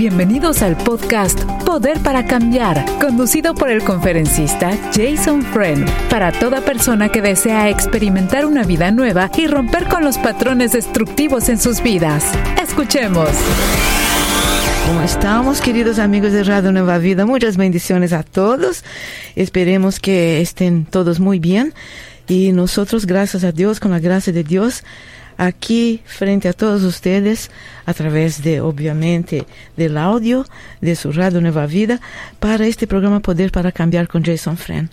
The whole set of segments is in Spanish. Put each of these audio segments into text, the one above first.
Bienvenidos al podcast Poder para Cambiar, conducido por el conferencista Jason Friend, para toda persona que desea experimentar una vida nueva y romper con los patrones destructivos en sus vidas. Escuchemos. ¿Cómo estamos, queridos amigos de Radio Nueva Vida? Muchas bendiciones a todos. Esperemos que estén todos muy bien. Y nosotros, gracias a Dios, con la gracia de Dios, aquí frente a todos ustedes a través de, obviamente, del audio de su radio Nueva Vida para este programa Poder para Cambiar con Jason Friend.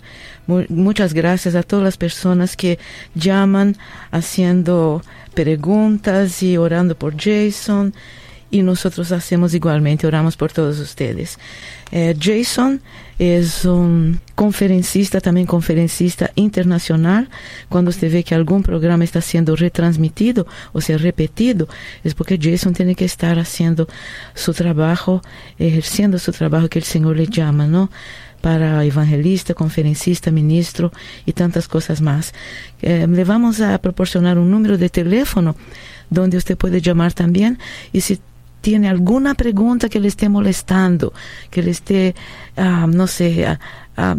muchas gracias a todas las personas que llaman haciendo preguntas y orando por Jason y nosotros hacemos igualmente, oramos por todos ustedes. Eh, Jason es un conferencista, también conferencista internacional. Cuando usted ve que algún programa está siendo retransmitido o sea repetido, es porque Jason tiene que estar haciendo su trabajo, ejerciendo su trabajo que el Señor le llama, ¿no? para evangelista, conferencista, ministro y tantas cosas más. Eh, le vamos a proporcionar un número de teléfono donde usted puede llamar también y si tiene alguna pregunta que le esté molestando, que le esté, ah, no sé, ah,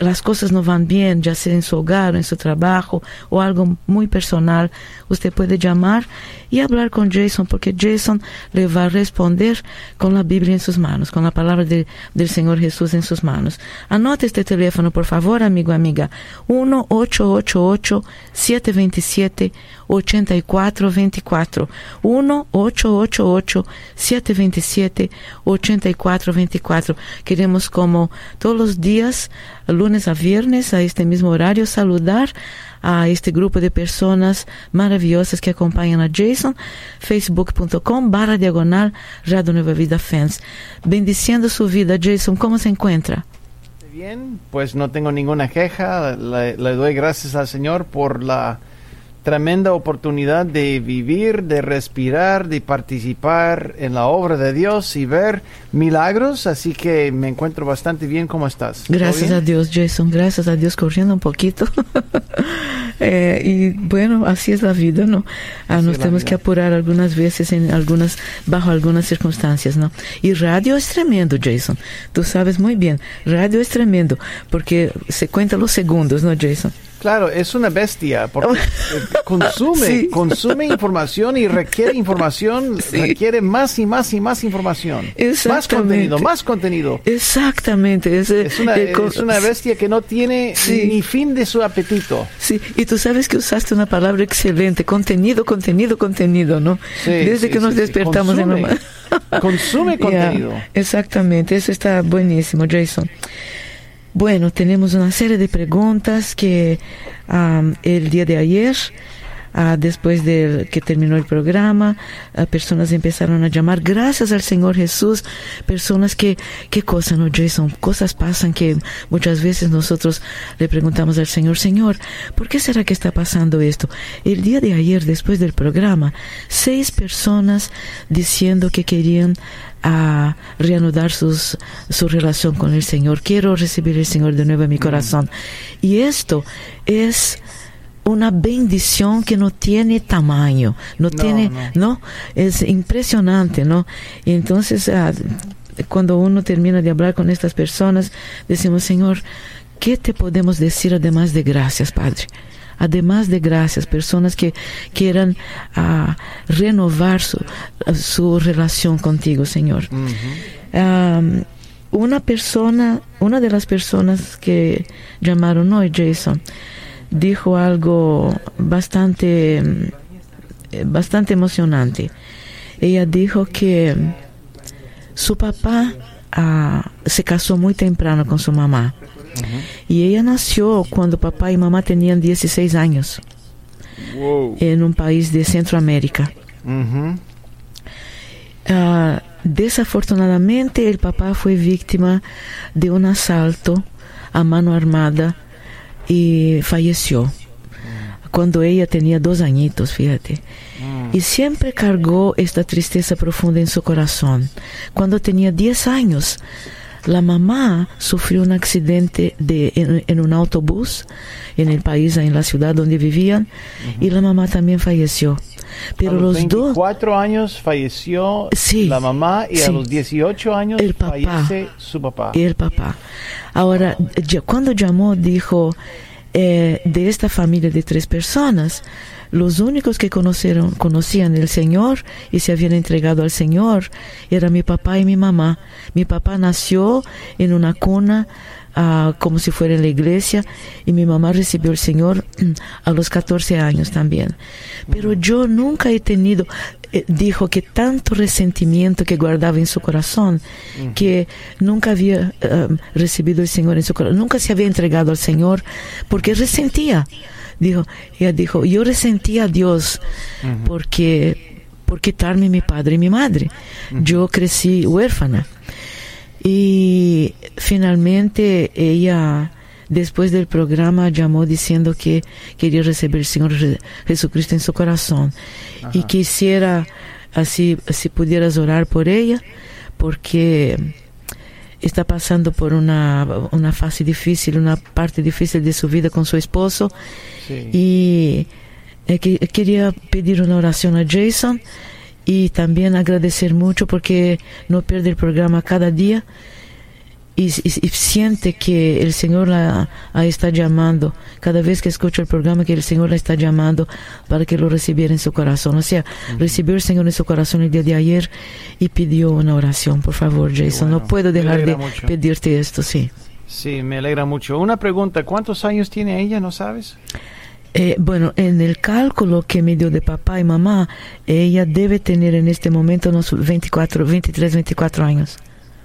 las cosas no van bien, ya sea en su hogar, en su trabajo o algo muy personal, usted puede llamar y hablar con Jason, porque Jason le va a responder con la Biblia en sus manos, con la palabra del Señor Jesús en sus manos. Anote este teléfono, por favor, amigo, amiga. 1-888-727-8424. 1-888-727-8424. Queremos, como todos los días, lunes a viernes, a este mismo horario, saludar a este grupo de personas maravillosas que acompañan a Jason, facebook.com barra diagonal Radio Nueva Vida Fans. Bendiciendo su vida, Jason, ¿cómo se encuentra? Bien, pues no tengo ninguna queja, le doy gracias al Señor por la tremenda oportunidad de vivir, de respirar, de participar en la obra de Dios y ver milagros, así que me encuentro bastante bien. ¿Cómo estás? Gracias a Dios, Jason, gracias a Dios, corriendo un poquito. eh, y bueno, así es la vida, ¿no? Ah, nos tenemos que apurar algunas veces en algunas, bajo algunas circunstancias, ¿no? Y radio es tremendo, Jason. Tú sabes muy bien, radio es tremendo, porque se cuenta los segundos, ¿no, Jason? Claro, es una bestia porque consume, consume información y requiere información, requiere más y más y más información. Más contenido, más contenido. Exactamente. Es, eh, una, eh, es una, bestia que no tiene ni fin de su apetito. Sí, y tú sabes que usaste una palabra excelente, contenido, contenido, contenido, ¿no? Desde que nos despertamos consume, en Consume contenido. exactamente, eso está buenísimo, Jason. Bueno, tenemos una serie de preguntas que el día de ayer, ah, después de que terminó el programa, ah, personas empezaron a llamar, gracias al Señor Jesús, personas que, ¿qué cosa, no, Jason? Cosas pasan que muchas veces nosotros le preguntamos al Señor, Señor, ¿por qué será que está pasando esto? El día de ayer, después del programa, seis personas diciendo que querían a reanudar sus, su relación con el Señor. Quiero recibir el Señor de nuevo en mi corazón. Y esto es una bendición que no tiene tamaño, no, tiene, no. es impresionante, ¿no? Y entonces, ah, cuando uno termina de hablar con estas personas, decimos, Señor, ¿qué te podemos decir además de gracias, Padre? además de gracias, personas que quieran uh, renovar su, su, relación contigo, Señor. Uh -huh. um, una persona, una de las personas que llamaron hoy, Jason, dijo algo bastante, bastante emocionante. Ella dijo que su papá uh, se casó muy temprano con su mamá. Uhum. E ela nasceu quando papai e mamãe tinham 16 anos. Uou. Em um país de Centroamérica. Uh, desafortunadamente, o papá foi vítima de um assalto a mano armada e faleceu. Quando ela tinha dois añitos, fíjate. E sempre cargou esta tristeza profunda em seu coração. Quando tinha 10 anos, la mamá sufrió un accidente de, en, en, un autobús en el país, en la ciudad donde vivían, y la mamá también falleció. Pero a los, los dos, 24 años falleció Sí, la mamá y sí. a los 18 años El papá. fallece su papá. el papá. Ahora, cuando llamó, dijo, eh, de esta familia de tres personas, los únicos que conocieron, conocían el Señor y se habían entregado al Señor era mi papá y mi mamá. Mi papá nació en una cuna ah, como si fuera en la iglesia y mi mamá recibió el Señor mm, a los 14 años también. Pero yo nunca he tenido, eh, dijo que tanto resentimiento que guardaba en su corazón, que nunca había eh, recibido el Señor en su corazón, nunca se había entregado al Señor porque resentía. Dijo, ella dijo, yo resentía a Dios porque por quitarme mi padre y mi madre. Yo crecí huérfana. Y finalmente ella, después del programa, llamó diciendo que quería recibir al Señor Je- Jesucristo en su corazón. Y quisiera, así, si pudieras orar por ella, porque está pasando por una, una fase difícil, una parte difícil de su vida con su esposo. Sí. y eh, que- quería pedir una oración a Jason y también agradecer mucho porque no pierde el programa cada día y, y- y siente que el Señor la, la está llamando cada vez que escucha el programa que el Señor la está llamando para que lo recibiera en su corazón o sea recibió el Señor en su corazón el día de ayer y pidió una oración por favor Jason bueno. no puedo dejar de mucho. pedirte esto sí Sí, me alegra mucho. Una pregunta, ¿cuántos años tiene ella, no sabes? Eh, bueno, en el cálculo que me dio de papá y mamá, ella debe tener en este momento unos 24, 23, 24 años.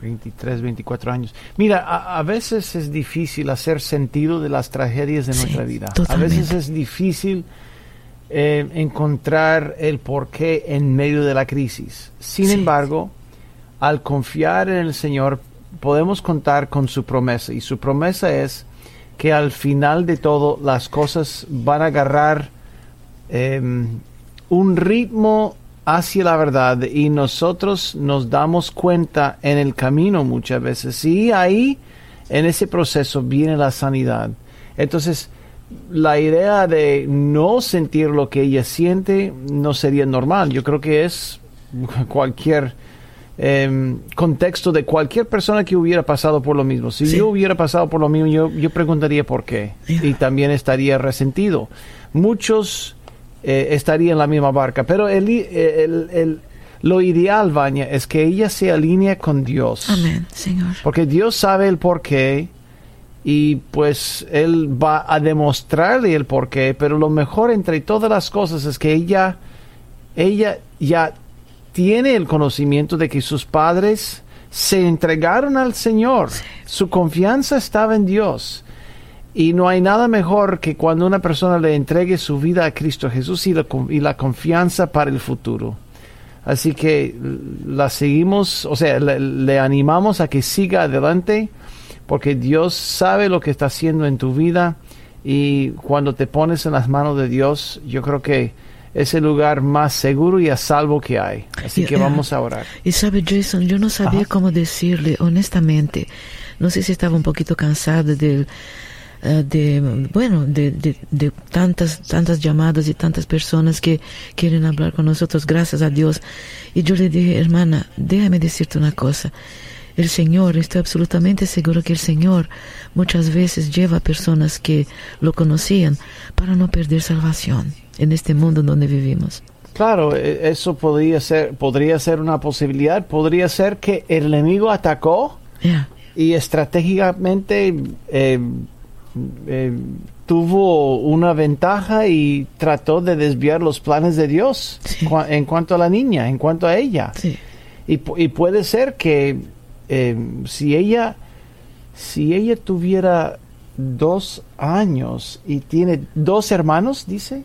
23, 24 años. Mira, a, a veces es difícil hacer sentido de las tragedias de Sí, nuestra vida. totalmente. A veces es difícil eh, encontrar el porqué en medio de la crisis. Sin Sí. embargo, al confiar en el Señor, podemos contar con su promesa. Y su promesa es que al final de todo las cosas van a agarrar em, un ritmo hacia la verdad y nosotros nos damos cuenta en el camino muchas veces. Y ahí, en ese proceso, viene la sanidad. Entonces, la idea de no sentir lo que ella siente no sería normal. Yo creo que es cualquier em, contexto de cualquier persona que hubiera pasado por lo mismo. Si Sí. yo hubiera pasado por lo mismo, yo, yo preguntaría por qué. Y también estaría resentido. Muchos eh, estarían en la misma barca, pero el, el- el- lo ideal, Vania, es que ella se alinee con Dios. Amén, Señor. Porque Dios sabe el porqué y pues Él va a demostrarle el porqué, pero lo mejor entre todas las cosas es que ella, ella ya tiene el conocimiento de que sus padres se entregaron al Señor. Su confianza estaba en Dios. Y no hay nada mejor que cuando una persona le entregue su vida a Cristo Jesús y la, con- y la confianza para el futuro. Así que la seguimos, o sea, le, le animamos a que siga adelante porque Dios sabe lo que está haciendo en tu vida y cuando te pones en las manos de Dios, yo creo que es el lugar más seguro y a salvo que hay. Así que vamos a orar. Y sabe, Jason, yo no sabía Ajá. cómo decirle, honestamente. No sé si estaba un poquito cansada del, eh, de, bueno, de, de, de tantas, tantas llamadas y tantas personas que quieren hablar con nosotros, gracias a Dios. Y yo le dije, hermana, déjame decirte una cosa. El Señor, estoy absolutamente seguro que el Señor muchas veces lleva a personas que lo conocían para no perder salvación en este mundo donde vivimos. Claro, e- eso podría ser, podría ser una posibilidad. Podría ser que el enemigo atacó Ya, y estratégicamente eh, eh, tuvo una ventaja y trató de desviar los planes de Dios Sí. cua- en cuanto a la niña, en cuanto a ella. sí, Y, y puede ser que eh, si ella si ella tuviera dos años y tiene dos hermanos, dice.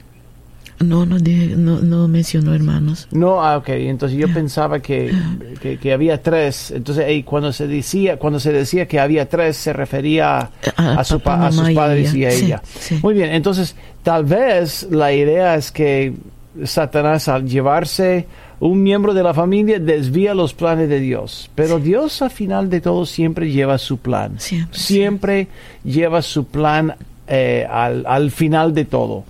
No, no, dije- no, no mencionó hermanos. No, ah, ok. Entonces yo pensaba que, que, que había tres. Entonces cuando se decía cuando se decía que había tres se refería a, su papá, a sus y padres y a ella. sí. Muy bien. Entonces tal vez la idea es que Satanás al llevarse un miembro de la familia desvía los planes de Dios. Pero Dios al final de todo siempre lleva su plan. Siempre, Siempre lleva su plan eh, al, al final de todo.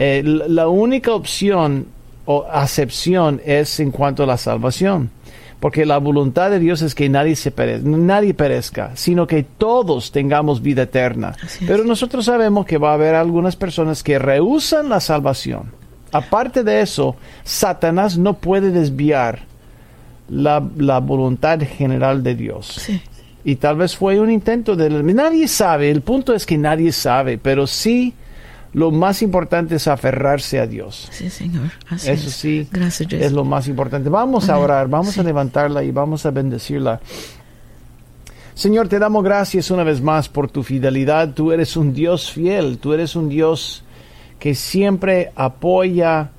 Eh, la única opción o acepción es en cuanto a la salvación. Porque la voluntad de Dios es que nadie se perezca, nadie perezca, sino que todos tengamos vida eterna. Pero nosotros sabemos que va a haber algunas personas que rehusan la salvación. Aparte de eso, Satanás no puede desviar la, la voluntad general de Dios. Y tal vez fue un intento de... Nadie sabe, el punto es que nadie sabe, pero sí lo más importante es aferrarse a Dios. Sí, Señor. Eso sí Gracias, es lo más importante. Vamos a orar, vamos a levantarla y vamos a bendecirla. Señor, te damos gracias una vez más por tu fidelidad. Tú eres un Dios fiel, tú eres un Dios que siempre apoya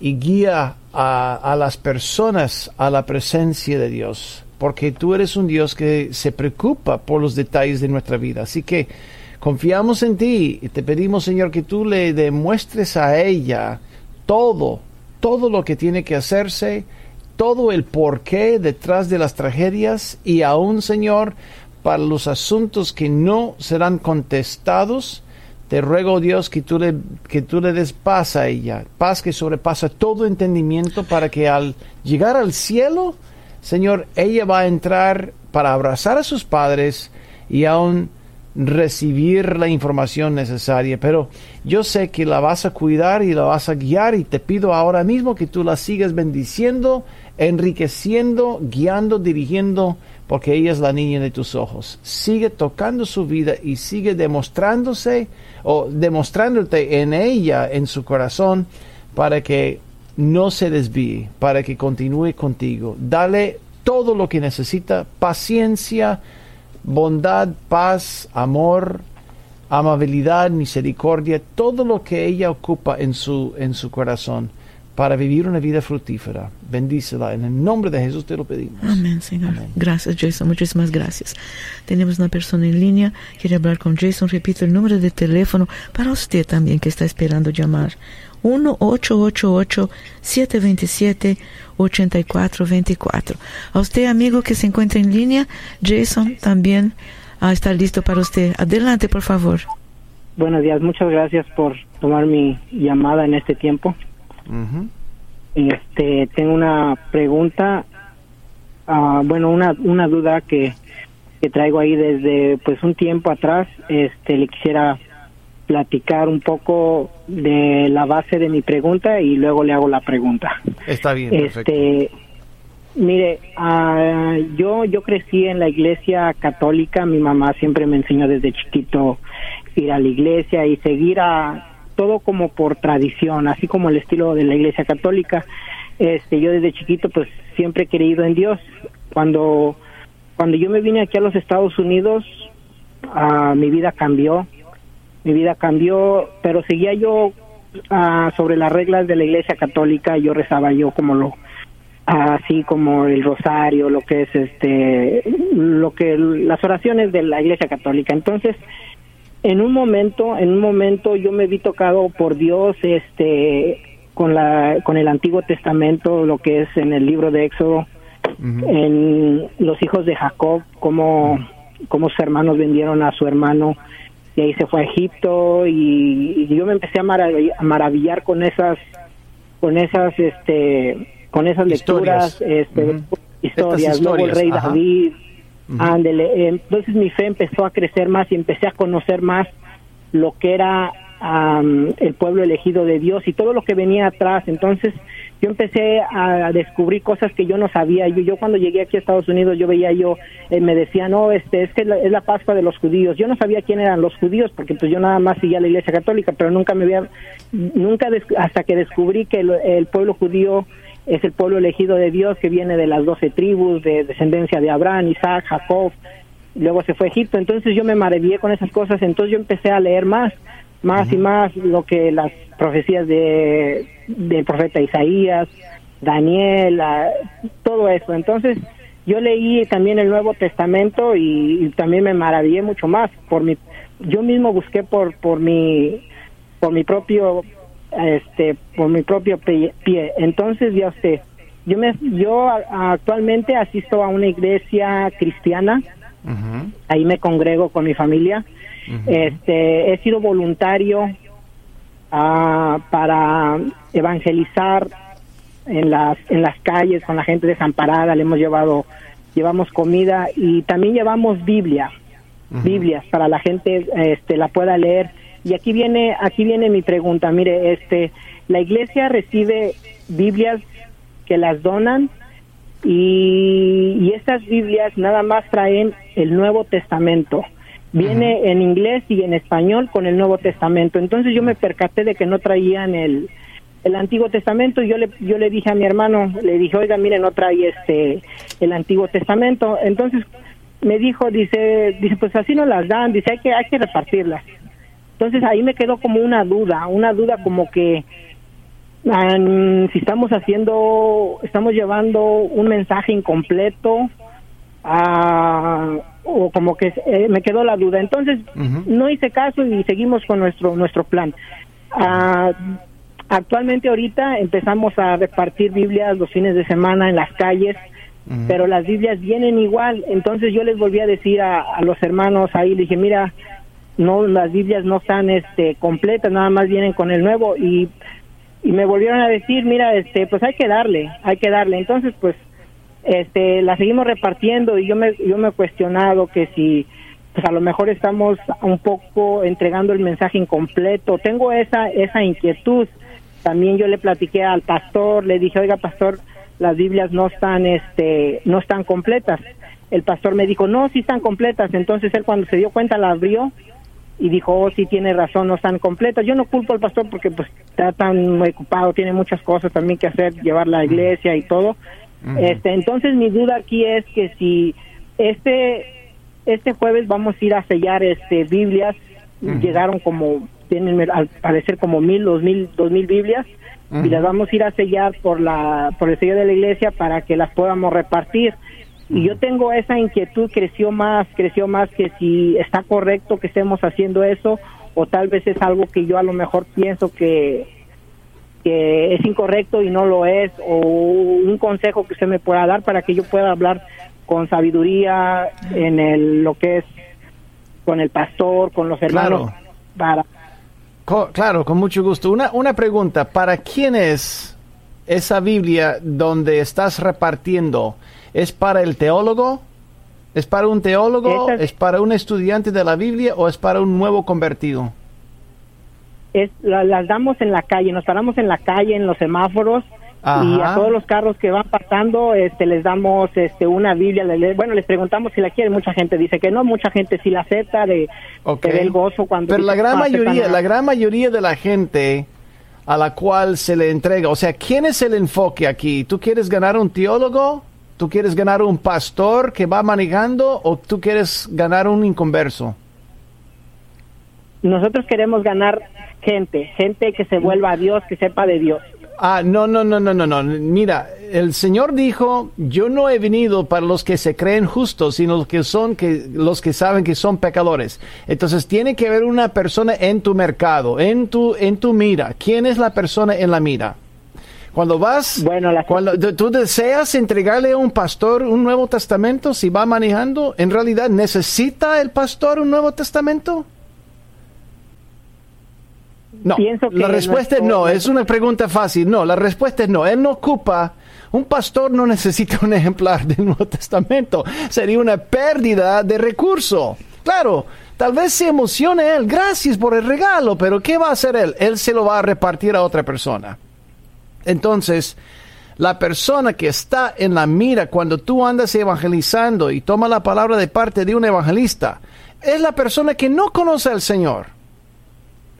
y guía a, a las personas a la presencia de Dios, porque tú eres un Dios que se preocupa por los detalles de nuestra vida. Así que Confiamos en ti y te pedimos, Señor, que tú le demuestres a ella todo, todo lo que tiene que hacerse, todo el porqué detrás de las tragedias y aún, Señor, para los asuntos que no serán contestados, te ruego, Dios, que tú le, que tú le des paz a ella, paz que sobrepasa todo entendimiento para que al llegar al cielo, Señor, ella va a entrar para abrazar a sus padres y aún recibir la información necesaria, pero yo sé que la vas a cuidar y la vas a guiar y te pido ahora mismo que tú la sigas bendiciendo, enriqueciendo, guiando, dirigiendo, porque ella es la niña de tus ojos. Sigue tocando su vida y sigue demostrándose o demostrándote en ella, en su corazón, para que no se desvíe, para que continúe contigo. Dale todo lo que necesita, paciencia, bondad, paz, amor, amabilidad, misericordia, todo lo que ella ocupa en su, en su corazón para vivir una vida fructífera. Bendícela. En el nombre de Jesús te lo pedimos. Amén, Señor. Gracias, Jason. Muchísimas gracias. Tenemos una persona en línea. Quiere hablar con Jason. Repito el número de teléfono para usted también que está esperando llamar. 1-888-727-8424. A usted, amigo que se encuentra en línea, Jason también ah, está listo para usted. Adelante, por favor. Buenos días, muchas gracias por tomar mi llamada en este tiempo. Este, tengo una pregunta, ah, bueno, una, una duda que, que traigo ahí desde pues un tiempo atrás. Este, le quisiera platicar un poco de la base de mi pregunta y luego le hago la pregunta. Está bien. Este, mire, ah, yo yo crecí en la iglesia católica. Mi mamá siempre me enseñó desde chiquito ir a la iglesia y seguir a todo como por tradición, así como el estilo de la iglesia católica. Este, yo desde chiquito pues siempre he creído en Dios. Cuando cuando yo me vine aquí a los Estados Unidos, ah, mi vida cambió mi vida cambió, pero seguía yo ah, sobre las reglas de la Iglesia Católica, yo rezaba yo como lo así como el rosario, lo que es este lo que las oraciones de la Iglesia Católica. Entonces, en un momento, en un momento yo me vi tocado por Dios este con la con el Antiguo Testamento, lo que es en el libro de Éxodo, en los hijos de Jacob, como como sus hermanos vendieron a su hermano y ahí se fue a Egipto y, yo me empecé a, maravillar, con esas con esas este con esas lecturas este, historias, luego el rey David ándele entonces mi fe empezó a crecer más y empecé a conocer más lo que era el pueblo elegido de Dios y todo lo que venía atrás entonces yo empecé a descubrir cosas que yo no sabía. Yo, yo cuando llegué aquí a Estados Unidos, yo veía yo, eh, me decía, no, este, es que es la, Pascua de los judíos. Yo no sabía quién eran los judíos, porque pues yo nada más seguía la Iglesia Católica, pero nunca me había, nunca hasta que descubrí que el, pueblo judío es el pueblo elegido de Dios, que viene de las doce tribus, de descendencia de Abraham, Isaac, Jacob, luego se fue a Egipto. Entonces yo me maravillé con esas cosas, entonces yo empecé a leer más, más y más lo que las profecías de del profeta Isaías, Daniel, todo eso. Entonces, yo leí también el Nuevo Testamento y, también me maravillé mucho más por mi yo mismo busqué por por mi por mi propio este por mi propio pie, entonces ya sé yo me yo actualmente asisto a una iglesia cristiana. Ahí me congrego con mi familia. Este he sido voluntario para evangelizar en las en las calles con la gente desamparada, le hemos llevado llevamos comida y también llevamos Biblia, Biblias para la gente este la pueda leer. Y aquí viene aquí viene mi pregunta, mire, este la iglesia recibe Biblias que las donan y, y estas Biblias nada más traen el Nuevo Testamento. Viene en inglés y en español con el Nuevo Testamento. Entonces yo me percaté de que no traían el, el Antiguo Testamento y yo le, yo le dije a mi hermano, le dije, oiga, mire, no trae este el Antiguo Testamento. Entonces me dijo, dice, dice, pues así no las dan, dice, hay que, hay que repartirlas. Entonces ahí me quedó como una duda, una duda como que si estamos haciendo, estamos llevando un mensaje incompleto, ah, o como que eh, me quedó la duda. Entonces no hice caso y seguimos con nuestro nuestro plan. Ah, actualmente ahorita empezamos a repartir Biblias los fines de semana en las calles, pero las Biblias vienen igual. Entonces yo les volví a decir a, los hermanos ahí, le dije, mira, no las Biblias no están este completas, nada más vienen con el nuevo y y me volvieron a decir, mira, este pues hay que darle, hay que darle. Entonces, pues este la seguimos repartiendo y yo me yo me he cuestionado que si pues a lo mejor estamos un poco entregando el mensaje incompleto. Tengo esa esa inquietud. También yo le platiqué al pastor le dije oiga pastor las biblias no están este no están completas el pastor me dijo no sí están completas entonces él cuando se dio cuenta la abrió y dijo oh sí tiene razón no están completas yo no culpo al pastor porque pues está tan ocupado tiene muchas cosas también que hacer llevar la iglesia y todo. Este, entonces mi duda aquí es que si este este jueves vamos a ir a sellar este Biblias, llegaron como tienen al parecer como mil, dos mil, dos mil Biblias y las vamos a ir a sellar por la por el sello de la iglesia para que las podamos repartir. Y yo tengo esa inquietud, creció más, creció más que si está correcto que estemos haciendo eso o tal vez es algo que yo a lo mejor pienso que que es incorrecto y no lo es, o un consejo que usted me pueda dar para que yo pueda hablar con sabiduría en el, lo que es con el pastor, con los hermanos, para... claro, con mucho gusto. Una, una pregunta, ¿para quién es esa Biblia donde estás repartiendo? ¿Es para el teólogo? ¿Es para un teólogo? ¿Es para un estudiante de la Biblia o es para un nuevo convertido? es las damos en la calle, nos paramos en la calle, en los semáforos y a todos los carros que van pasando este les damos este una Biblia, bueno, les preguntamos si la quieren, mucha gente dice que no, mucha gente sí la acepta de el gozo cuando Pero la gran mayoría, la gran mayoría de la gente a la cual se le entrega, o sea, ¿quién es el enfoque aquí? ¿Tú quieres ganar un teólogo? ¿Tú quieres ganar un pastor que va manejando o tú quieres ganar un inconverso? Nosotros queremos ganar gente, gente que se vuelva a Dios, que sepa de Dios. Ah, no, no, no, no, no, no. Mira, el Señor dijo, yo no he venido para los que se creen justos, sino los que son que los que saben que son pecadores. Entonces tiene que haber una persona en tu mercado, en tu en tu mira. ¿Quién es la persona en la mira? Cuando vas, bueno, cuando tú deseas entregarle a un pastor un Nuevo Testamento, si va manejando, en realidad necesita el pastor un Nuevo Testamento. No, la respuesta es no, es una pregunta fácil. No, la respuesta es no. Él no ocupa, un pastor no necesita un ejemplar del Nuevo Testamento. Sería una pérdida de recurso. Claro, tal vez se emocione él, gracias por el regalo, pero ¿qué va a hacer él? Él se lo va a repartir a otra persona. Entonces, la persona que está en la mira cuando tú andas evangelizando y toma la palabra de parte de un evangelista, es la persona que no conoce al Señor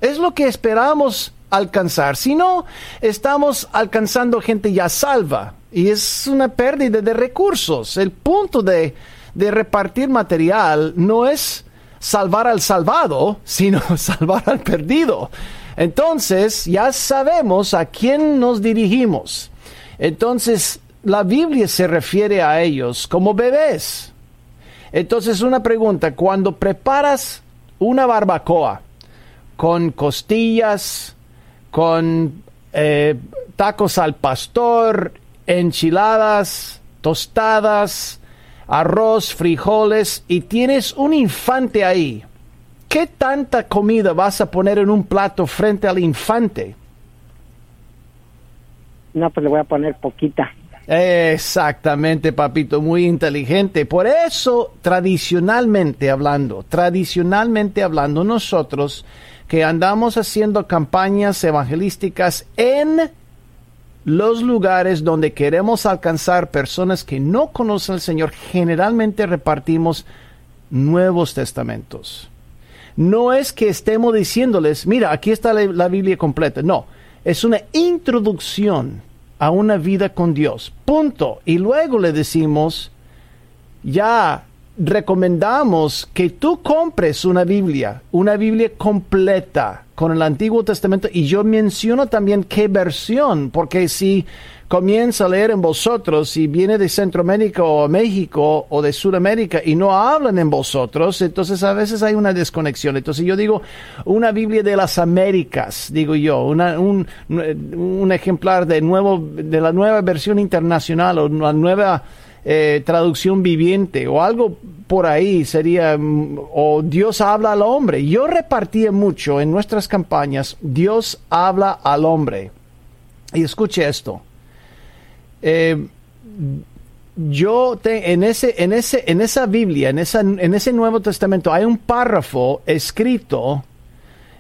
es lo que esperamos alcanzar. Si no, estamos alcanzando gente ya salva y es una pérdida de recursos. El punto de, de repartir material no es salvar al salvado, sino salvar al perdido. Entonces, ya sabemos a quién nos dirigimos. Entonces, la Biblia se refiere a ellos como bebés. Entonces, una pregunta, cuando preparas una barbacoa, con costillas, con eh, tacos al pastor, enchiladas, tostadas, arroz, frijoles y tienes un infante ahí. ¿Qué tanta comida vas a poner en un plato frente al infante? No, pues le voy a poner poquita. Exactamente, papito, muy inteligente. Por eso, tradicionalmente hablando, tradicionalmente hablando, nosotros que andamos haciendo campañas evangelísticas en los lugares donde queremos alcanzar personas que no conocen al Señor, generalmente repartimos nuevos testamentos. No es que estemos diciéndoles, mira, aquí está la, Biblia completa. No, es una introducción a una vida con Dios. Punto. Y luego le decimos, ya recomendamos que tú compres una Biblia, una Biblia completa con el Antiguo Testamento y yo menciono también qué versión, porque si comienza a leer en vosotros y viene de Centroamérica o México o de Sudamérica y no hablan en vosotros, entonces a veces hay una desconexión. Entonces yo digo una Biblia de las Américas, digo yo, un ejemplar de, nuevo, de la nueva versión internacional o una nueva eh, traducción viviente o algo por ahí sería, mm, o Dios habla al hombre. Yo repartía mucho en nuestras campañas, Dios habla al hombre. Y escuche esto. Eh, yo en ese en ese en esa Biblia, en esa en ese Nuevo Testamento hay un párrafo escrito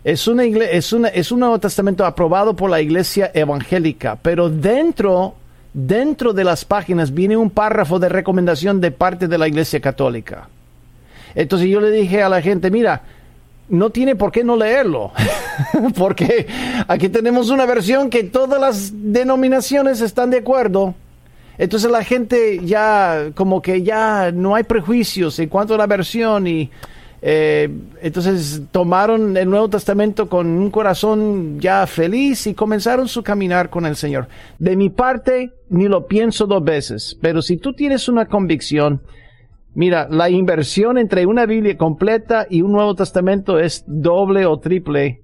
es una es es un Nuevo Testamento aprobado por la Iglesia evangélica, pero dentro dentro de las páginas viene un párrafo de recomendación de parte de la Iglesia Católica. Entonces yo le dije a la gente, mira, no tiene por qué no leerlo, porque aquí tenemos una versión que todas las denominaciones están de acuerdo. Entonces la gente ya, como que ya no hay prejuicios en cuanto a la versión y eh, entonces tomaron el Nuevo Testamento con un corazón ya feliz y comenzaron su caminar con el Señor. De mi parte, ni lo pienso dos veces, pero si tú tienes una convicción, Mira, la inversión entre una Biblia completa y un Nuevo Testamento es doble o triple.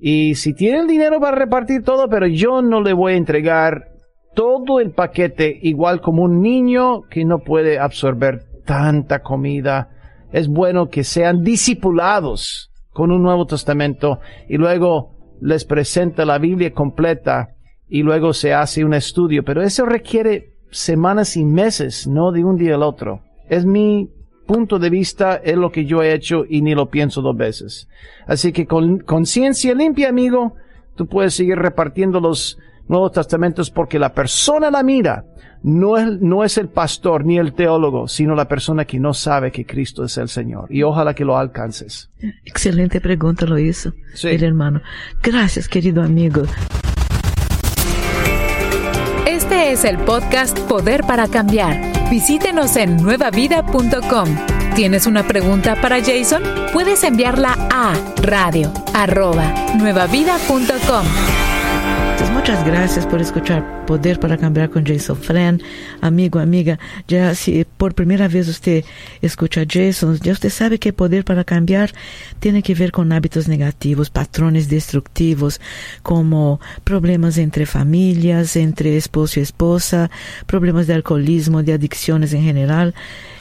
Y si tiene el dinero para repartir todo, pero yo no le voy a entregar todo el paquete igual como un niño que no puede absorber tanta comida. Es bueno que sean discipulados con un Nuevo Testamento y luego les presenta la Biblia completa y luego se hace un estudio. Pero eso requiere semanas y meses, no de un día al otro. Es mi punto de vista, es lo que yo he hecho y ni lo pienso dos veces. Así que con conciencia limpia, amigo, tú puedes seguir repartiendo los Nuevos Testamentos porque la persona la mira. No es, no es el pastor ni el teólogo, sino la persona que no sabe que Cristo es el Señor. Y ojalá que lo alcances. Excelente pregunta lo hizo Sí. el hermano. Gracias, querido amigo. Este es el podcast Poder para Cambiar. Visítenos en nuevavida.com. ¿Tienes una pregunta para Jason? Puedes enviarla a radio arroba nuevavida.com. Muchas gracias por escuchar Poder para Cambiar con Jason Fran. Amigo, amiga, ya si por primera vez usted escucha a Jason, ya usted sabe que Poder para Cambiar tiene que ver con hábitos negativos, patrones destructivos, como problemas entre familias, entre esposo y esposa, problemas de alcoholismo, de adicciones en general.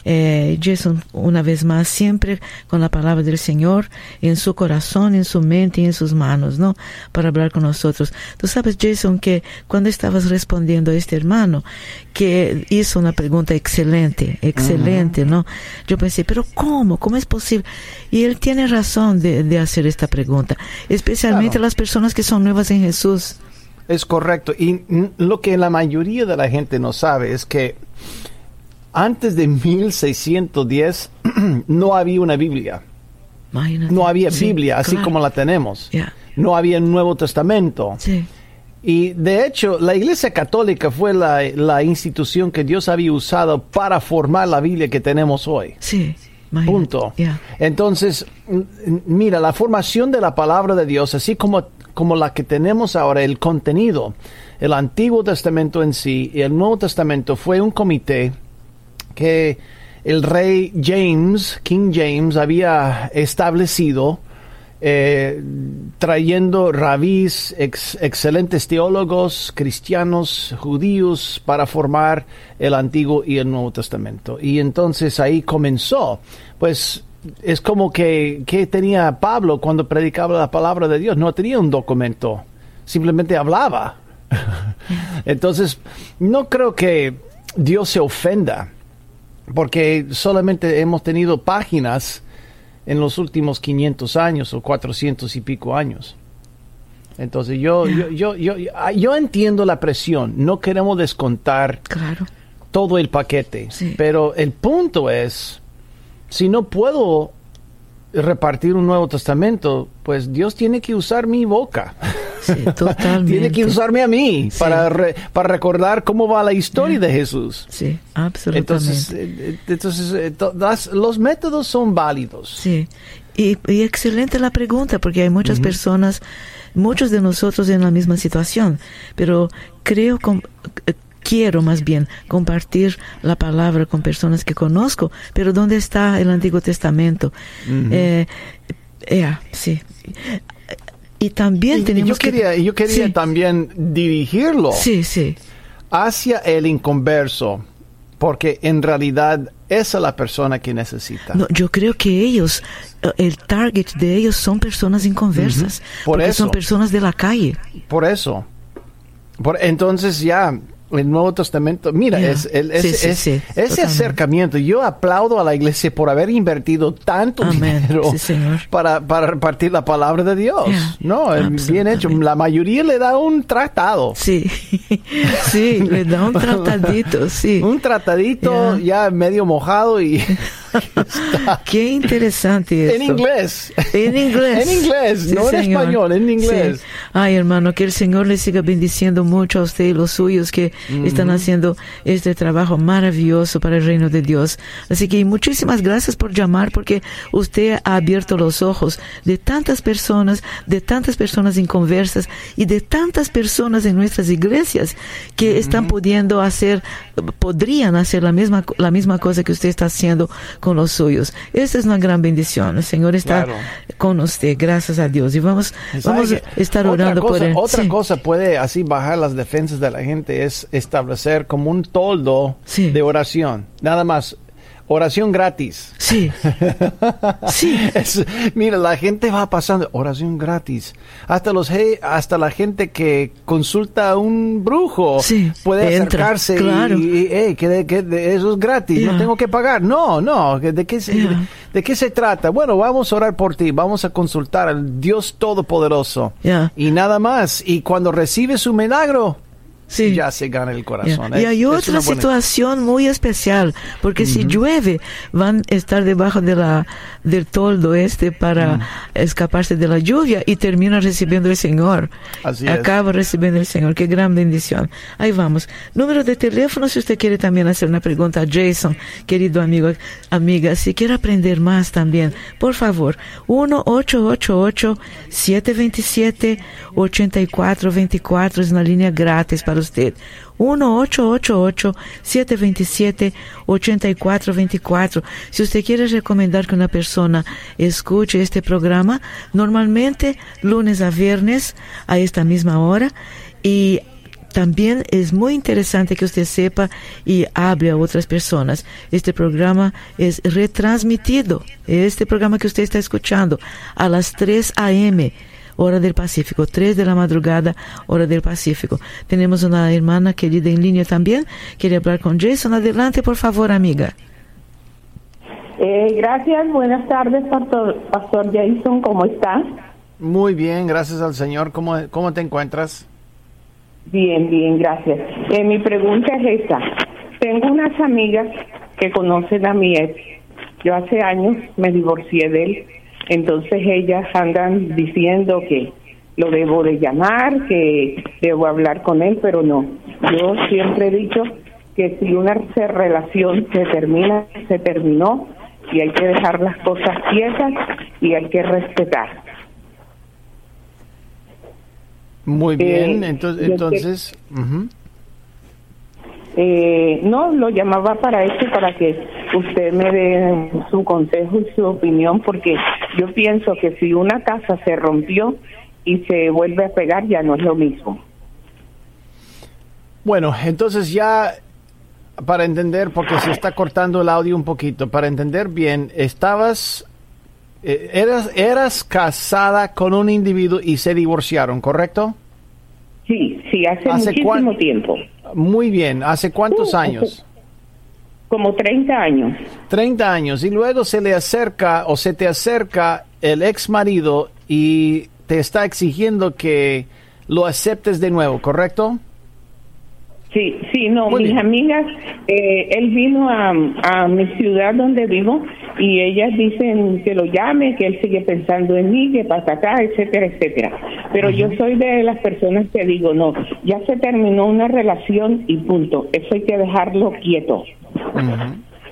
Eh, Jason, una vez más, siempre con la palabra del Señor en su corazón, en su mente y en sus manos, ¿no? Para hablar con nosotros. Tú sabes, Jason, que cuando estabas respondiendo a este hermano, que hizo una pregunta excelente, excelente, ¿no? Yo pensé, pero ¿cómo? ¿Cómo es posible? Y él tiene razón de, de hacer esta pregunta, especialmente Claro. las personas que son nuevas en Jesús. Es correcto. Y lo que la mayoría de la gente no sabe es que antes de 1610 no había una Biblia. Imagínate. No había Sí, Biblia así claro. como la tenemos. No había un Nuevo Testamento. Sí, Y de hecho, la Iglesia Católica fue la, la institución que Dios había usado para formar la Biblia que tenemos hoy. sí. imagínate. Punto. Entonces, mira, la formación de la palabra de Dios, así como, como la que tenemos ahora, el contenido, el Antiguo Testamento en sí y el Nuevo Testamento fue un comité que el rey James, King James, había establecido eh, trayendo rabís, ex- excelentes teólogos, cristianos, judíos, para formar el Antiguo y el Nuevo Testamento. Y entonces ahí comenzó, pues es como que, que tenía Pablo cuando predicaba la palabra de Dios, no tenía un documento, simplemente hablaba. Entonces, no creo que Dios se ofenda, porque solamente hemos tenido páginas en los últimos 500 años o 400 y pico años. Entonces yo, yo, yo, yo, yo entiendo la presión, no queremos descontar Claro. todo el paquete, Sí. pero el punto es, si no puedo repartir un Nuevo Testamento, pues Dios tiene que usar mi boca. Sí, totalmente. tiene que usarme a mí Sí. para, re- para recordar cómo va la historia de Jesús. Sí, absolutamente. Entonces, eh, entonces eh, los métodos son válidos. Sí, y, y excelente la pregunta, porque hay muchas personas, muchos de nosotros en la misma situación, pero creo, eh, quiero más bien compartir la palabra con personas que conozco, pero ¿dónde está el Antiguo Testamento? Eh, eh, sí. Y también Y- tenemos yo quería, yo que... quería sí, también dirigirlo sí, sí, hacia el inconverso, porque en realidad esa es la persona que necesita. No, yo creo que ellos, el target de ellos son personas inconversas, Por porque eso. son personas de la calle. Por eso. Por, entonces ya el Nuevo Testamento, mira, es, el- es- sí, es- sí, ese totalmente. acercamiento. Yo aplaudo a la iglesia por haber invertido tanto Amén. dinero para, para repartir la palabra de Dios. No, eh, bien hecho. La mayoría le da un tratado. Sí, sí, le da un tratadito, sí. Un tratadito ya medio mojado y Qué interesante en esto. inglés. En inglés. En inglés, Sí, no en señor. español, en inglés. Sí. Ay, hermano, que el Señor le siga bendiciendo mucho a usted y los suyos que están haciendo este trabajo maravilloso para el reino de Dios. Así que muchísimas gracias por llamar porque usted ha abierto los ojos de tantas personas, de tantas personas inconversas y de tantas personas en nuestras iglesias que están pudiendo hacer, podrían hacer la misma, la misma cosa que usted está haciendo con los suyos. Esta es una gran bendición. El Señor está Claro. con usted, gracias a Dios. Y vamos, vamos ¿Sabe a estar orando cosa, por él. Otra Sí. cosa puede así bajar las defensas de la gente es establecer como un toldo Sí. de oración. Nada más. Oración gratis. Sí, sí, Es- mira, la gente va pasando oración gratis. Hasta los hasta la gente que consulta a un brujo Sí, puede entra, acercarse claro. y, y, "Ey, que, de- que de- eso es gratis, no tengo que pagar. No, no, ¿de qué, se, Ya. de, de qué se trata? Bueno, vamos a orar por ti, vamos a consultar al Dios Todopoderoso. Y nada más. Y cuando recibe su milagro, sí. ya se gana el corazón. Y Es- hay es otra buena- situación muy especial, porque si llueve, van a estar debajo de la, del toldo este para escaparse de la lluvia y terminan recibiendo el Señor. Así es. Acaba recibiendo el Señor. Qué gran bendición. Ahí vamos. Número de teléfono, si usted quiere también hacer una pregunta a Jason, querido amigo, amiga, si quiere aprender más también, por favor, 1-888-727-8424 es una línea gratis para usted. 1-888-727-8424. Si usted quiere recomendar que una persona escuche este programa, normalmente lunes a viernes a esta misma hora y también es muy interesante que usted sepa y hable a otras personas. Este programa es retransmitido, este programa que usted está escuchando, a las 3 a.m. hora del Pacífico, 3 de la madrugada, hora del Pacífico. Tenemos una hermana querida en línea también. Quiere hablar con Jason. Adelante, por favor, amiga. Eh, gracias, buenas tardes, Pastor, Pastor Jason, ¿cómo está? Muy bien, gracias al Señor. ¿Cómo, cómo te encuentras? Bien, bien, gracias. Eh, mi pregunta es esta. Tengo unas amigas que conocen a mi ex. Yo hace años me divorcié de él, entonces ellas andan diciendo que lo debo de llamar, que debo hablar con él, pero no. Yo siempre he dicho que si una relación se termina, se terminó y hay que dejar las cosas quietas y hay que respetar. Muy bien, Eh, entonces, entonces. Eh, no, lo llamaba para eso, para que usted me dé su consejo y su opinión, porque yo pienso que si una casa se rompió y se vuelve a pegar, ya no es lo mismo. Bueno, entonces ya para entender, porque se está cortando el audio un poquito, para entender bien, estabas, eh, eras, eras casada con un individuo y se divorciaron, ¿correcto? Sí, sí, hace, muchísimo tiempo. Muy bien, ¿hace cuántos uh, años? Como 30 años. 30 años. Y luego se le acerca o se te acerca el ex marido y te está exigiendo que lo aceptes de nuevo, ¿correcto? Sí, sí, no, mis amigas, eh, él vino a, a, mi ciudad donde vivo y ellas dicen que lo llame, que él sigue pensando en mí, que pasa acá, etcétera, etcétera. Pero yo soy de las personas que digo, no, ya se terminó una relación y punto, eso hay que dejarlo quieto.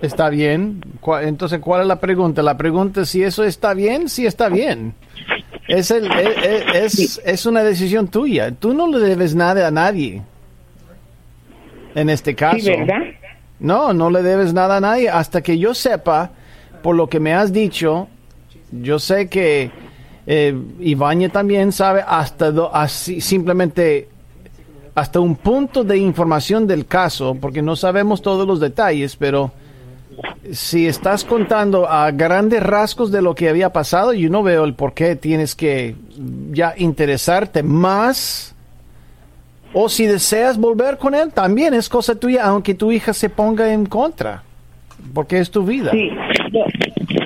Está bien. Entonces, ¿cuál es la pregunta? La pregunta es si eso está bien, si está bien. Es, el, es, es, es una decisión tuya. Tú no le debes nada a nadie en este caso. ¿verdad? No, no le debes nada a nadie. Hasta que yo sepa, por lo que me has dicho, yo sé que eh, también sabe hasta así, simplemente hasta un punto de información del caso, porque no sabemos todos los detalles, pero si estás contando a grandes rasgos de lo que había pasado, yo no veo el por qué tienes que ya interesarte más o si deseas volver con él, también es cosa tuya, aunque tu hija se ponga en contra, porque es tu vida. Sí,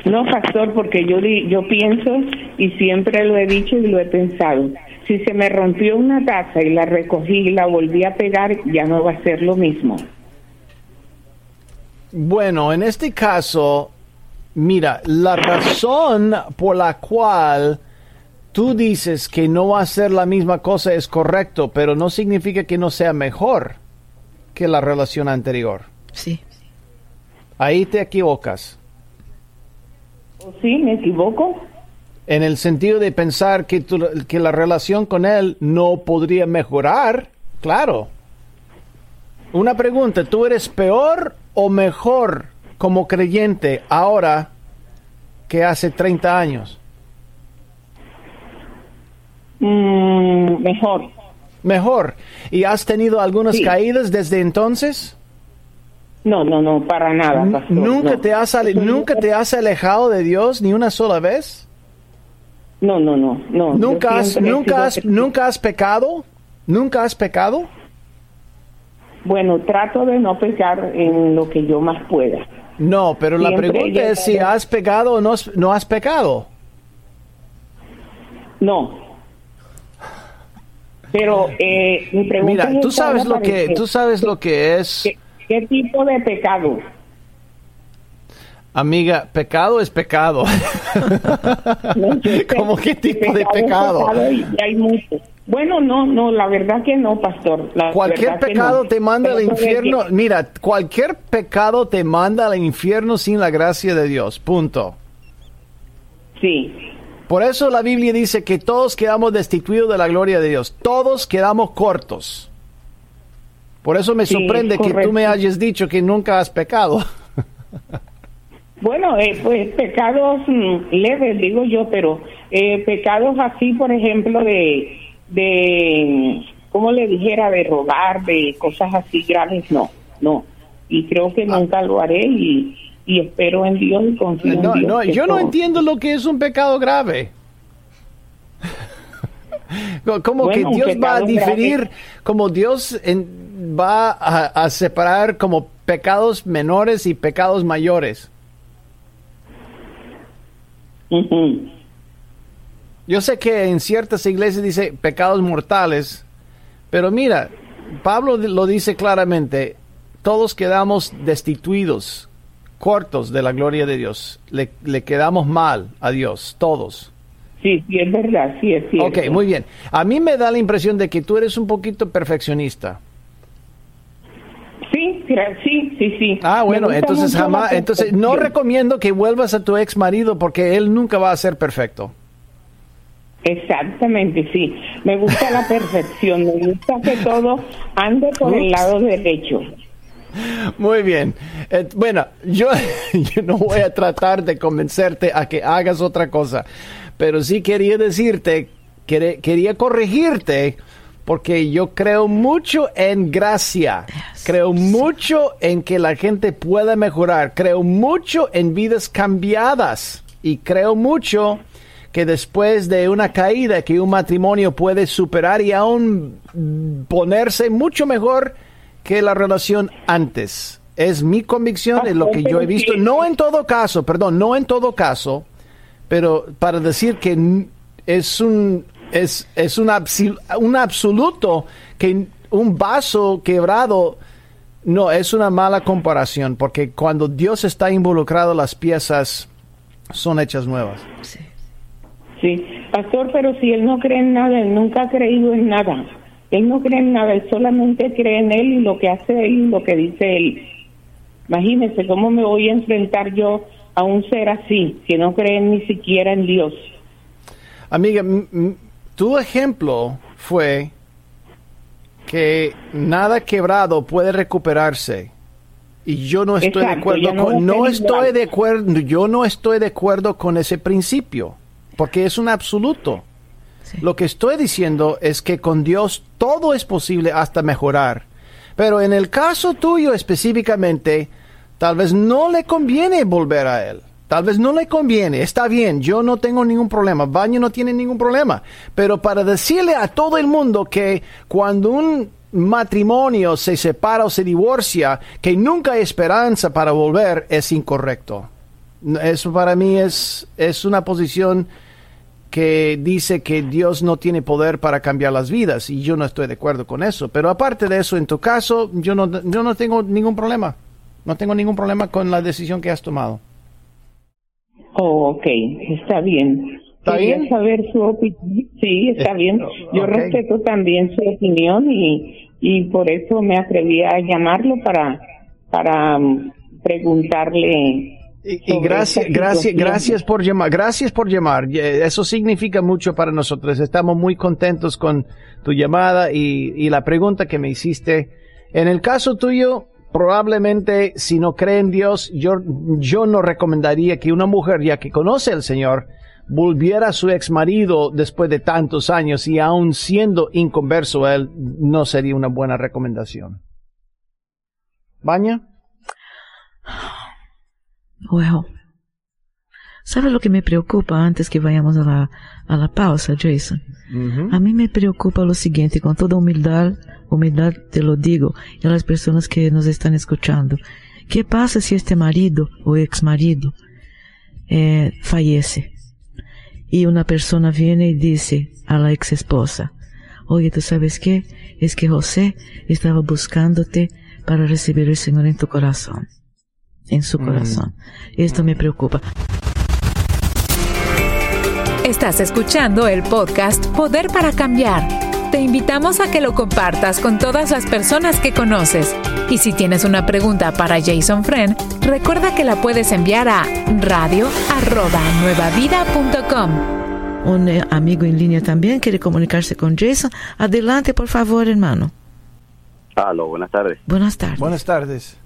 no, pastor, porque yo, yo pienso y siempre lo he dicho y lo he pensado. Si se me rompió una taza y la recogí y la volví a pegar, ya no va a ser lo mismo. Bueno, en este caso, mira, la razón por la cual tú dices que no va a ser la misma cosa es correcto, pero no significa que no sea mejor que la relación anterior. Sí. Ahí te equivocas. Sí, me equivoco. En el sentido de pensar que, que la relación con él no podría mejorar, claro. Una pregunta, ¿tú eres peor o mejor como creyente ahora que hace 30 años? Mm, mejor. Mejor. ¿Y has tenido algunas caídas desde entonces? No, no, no, para nada. ¿Nunca, te has ¿Nunca te has alejado de Dios ni una sola vez? No, no, no, no. ¿Nunca has, nunca, has, ¿Nunca has pecado? ¿Nunca has pecado? Bueno, trato de no pecar en lo que yo más pueda. No, pero la pregunta es si has pecado o no, no has pecado. No, pero eh, mi pregunta Mira, tú sabes lo que tú sabes lo que es. ¿Qué, tipo de pecado? Amiga, pecado es pecado. ¿Cómo qué tipo de pecado? hay Bueno, no, no, la verdad que no, pastor. cualquier pecado te manda al infierno. Mira, cualquier pecado te manda al infierno sin la gracia de Dios. Punto. Sí. Por eso la Biblia dice que todos quedamos destituidos de la gloria de Dios. Todos quedamos cortos. Por eso me sorprende que tú me hayas dicho que nunca has pecado. Bueno, eh, pues pecados mm, leves, digo yo, pero eh, pecados así, por ejemplo, de, de, ¿cómo le dijera? De robar, de cosas así graves, no, no. Y creo que ah. nunca lo haré y, y espero en Dios y confío en Dios. No, yo no entiendo lo que es un pecado grave. como que Dios va a diferir, como Dios va a, separar como pecados menores y pecados mayores. Yo sé que en ciertas iglesias dice pecados mortales, pero mira, Pablo lo dice claramente, todos quedamos destituidos cortos de la gloria de Dios. Le, quedamos mal a Dios, todos. Sí, sí, es verdad, sí, es cierto. Ok, muy bien. A mí me da la impresión de que tú eres un poquito perfeccionista. Sí, sí, sí, sí. Ah, bueno, entonces jamás, entonces no recomiendo que vuelvas a tu ex marido porque él nunca va a ser perfecto. Exactamente, sí. Me gusta la perfección, me gusta que todo ande por el lado derecho. Muy bien. Eh, bueno, yo, yo no voy a tratar de convencerte a que hagas otra cosa, pero sí quería decirte, quería corregirte, porque yo creo mucho en gracia, creo mucho en que la gente pueda mejorar, creo mucho en vidas cambiadas. Y creo mucho que después de una caída que un matrimonio puede superar y aún ponerse mucho mejor que la relación antes. Es mi convicción, es lo que yo he visto. No en todo caso, perdón, no en todo caso, pero para decir que es un es, es un, un absoluto que un vaso quebrado no es una mala comparación porque cuando Dios está involucrado las piezas son hechas nuevas. Sí. sí, pastor, pero si él no cree en nada, él nunca ha creído en nada. Él no cree en nada, él solamente cree en él y lo que hace él y lo que dice él. Imagínese cómo me voy a enfrentar yo a un ser así, que no cree ni siquiera en Dios. Amiga, tu ejemplo fue que nada quebrado puede recuperarse. Y yo no estoy de acuerdo con no estoy de acuerdo, yo no estoy de acuerdo con ese principio, porque es un absoluto. Lo que estoy diciendo es que con Dios todo es posible hasta mejorar. Pero en el caso tuyo específicamente, tal vez no le conviene volver a Él. Tal vez no le conviene, está bien, yo no tengo ningún problema, Baño no tiene ningún problema, pero para decirle a todo el mundo que cuando un matrimonio se separa o se divorcia, que nunca hay esperanza para volver, es incorrecto. Eso para mí es, es una posición que dice que Dios no tiene poder para cambiar las vidas y yo no estoy de acuerdo con eso. Pero aparte de eso, en tu caso, yo no, yo no tengo ningún problema. No tengo ningún problema con la decisión que has tomado. Oh, ok, está bien. ¿Está bien? saber su opinión. Sí, está bien. Yo respeto también su opinión y, y por eso me atreví a llamarlo para, para um, preguntarle y, gracias, gracias, gracias por llamar, gracias por llamar. Eso significa mucho para nosotros. Estamos muy contentos con tu llamada y, y la pregunta que me hiciste. En el caso tuyo, probablemente si no cree en Dios, yo, yo no recomendaría que una mujer, ya que conoce al Señor, volviera a su ex marido después de tantos años y aún siendo inconverso a él, no sería una buena recomendación. ¿Baña? Well, ¿sabe lo que me preocupa antes que vayamos a la, a la pausa, Jason? A mí me preocupa lo siguiente, con toda humildad, humildad te lo digo, y a las personas que nos están escuchando. ¿Qué pasa si este marido o ex marido eh, fallece? Y una persona viene y dice a la ex esposa, oye, ¿tú sabes qué? Es que José estaba buscándote para recibir el Señor en tu corazón en su mm. corazón. Esto me preocupa. Estás escuchando el podcast Poder para Cambiar. Te invitamos a que lo compartas con todas las personas que conoces. Y si tienes una pregunta para Jason Friend, recuerda que la puedes enviar a radio@nuevavida.com. Un eh, amigo en línea también quiere comunicarse con Jason. Adelante, por favor, hermano. Aló, buenas tardes. Buenas tardes. Buenas tardes.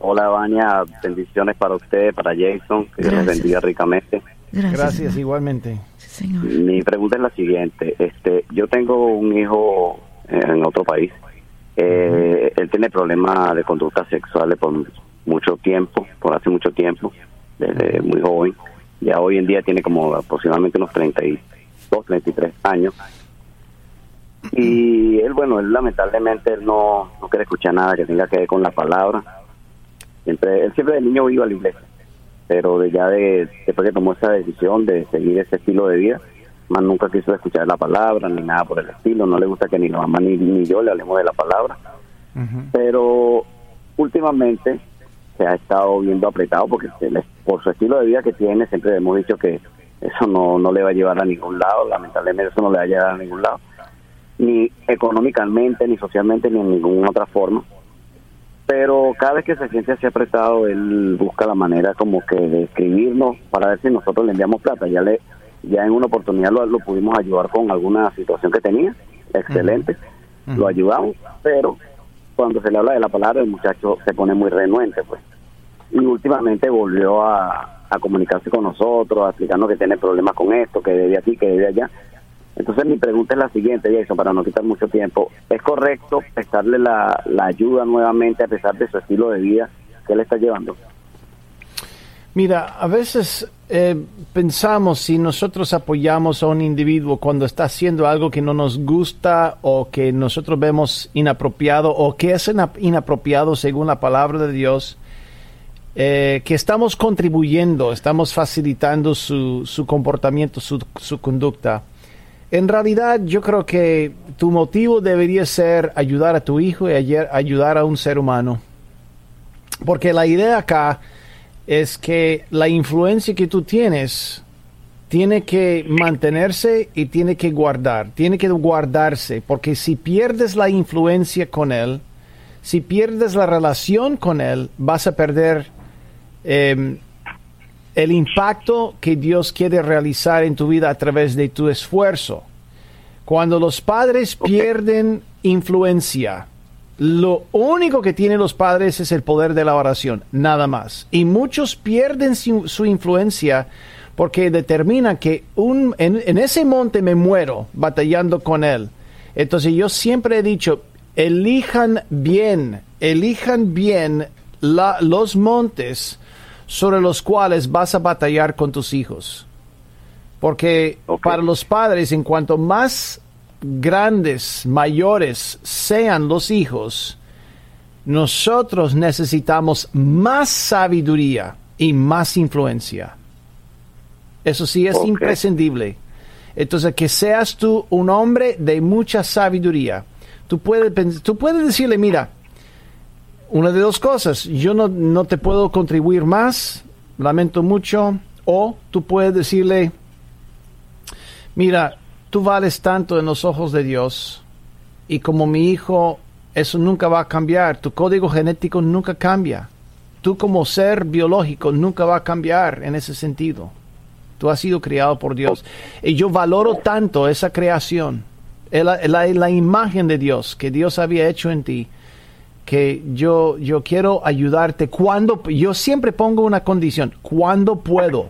Hola, Baña. Bendiciones para usted, para Jason. Que Dios bendiga ricamente. Gracias, igualmente. Mi pregunta es la siguiente. Este, yo tengo un hijo en otro país. Eh, él tiene problemas de conducta sexuales por mucho tiempo, por hace mucho tiempo, desde muy joven. Ya hoy en día tiene como aproximadamente unos 32, 33 años. Y él, bueno, él lamentablemente él no, no quiere escuchar nada que tenga que ver con la palabra Siempre, él siempre de niño iba a la iglesia, pero de ya de, después que tomó esa decisión de seguir ese estilo de vida, más nunca quiso escuchar la palabra ni nada por el estilo, no le gusta que ni la mamá ni, ni yo le hablemos de la palabra. Pero últimamente se ha estado viendo apretado porque por su estilo de vida que tiene, siempre hemos dicho que eso no, no le va a llevar a ningún lado, lamentablemente eso no le va a llevar a ningún lado, ni económicamente, ni socialmente, ni en ninguna otra forma pero cada vez que se siente así apretado, él busca la manera como que de escribirnos para ver si nosotros le enviamos plata. Ya le ya en una oportunidad lo, pudimos ayudar con alguna situación que tenía, excelente, lo ayudamos, pero cuando se le habla de la palabra, el muchacho se pone muy renuente, pues. Y últimamente volvió a, a comunicarse con nosotros, a explicarnos que tiene problemas con esto, que debe aquí, que debe allá. Entonces mi pregunta es la siguiente, Jason, para no quitar mucho tiempo. ¿Es correcto prestarle la, ayuda nuevamente a pesar de su estilo de vida que él está llevando? Mira, a veces eh, pensamos si nosotros apoyamos a un individuo cuando está haciendo algo que no nos gusta o que nosotros vemos inapropiado o que es inapropiado según la palabra de Dios, eh, que estamos contribuyendo, estamos facilitando su, su comportamiento, su, su conducta. En realidad yo creo que tu motivo debería ser ayudar a tu hijo y ayudar a un ser humano. Porque la idea acá es que la influencia que tú tienes tiene que mantenerse y tiene que guardar, tiene que guardarse, porque si pierdes la influencia con él, si pierdes la relación con él, vas a perder em, el impacto que Dios quiere realizar en tu vida a través de tu esfuerzo. Cuando los padres pierden influencia, lo único que tienen los padres es el poder de la oración, nada más. Y muchos pierden su, influencia porque determinan que un, en, ese monte me muero batallando con él. Entonces yo siempre he dicho, elijan bien, elijan bien los montes sobre los cuales vas a batallar con tus hijos. Porque para los padres, en cuanto más grandes, mayores sean los hijos, nosotros necesitamos más sabiduría y más influencia. Eso sí es imprescindible. Entonces, que seas tú un hombre de mucha sabiduría. Tú puedes, tú puedes decirle, mira, una de dos cosas, yo no, no te puedo contribuir más, lamento mucho, o tú puedes decirle, mira, tú vales tanto en los ojos de Dios y como mi hijo, eso nunca va a cambiar, tu código genético nunca cambia, tú como ser biológico nunca va a cambiar en ese sentido. Tú has sido criado por Dios. Y yo valoro tanto esa creación, la, la imagen de Dios que Dios había hecho en ti que yo, yo quiero ayudarte cuando, yo siempre pongo una condición, cuando puedo,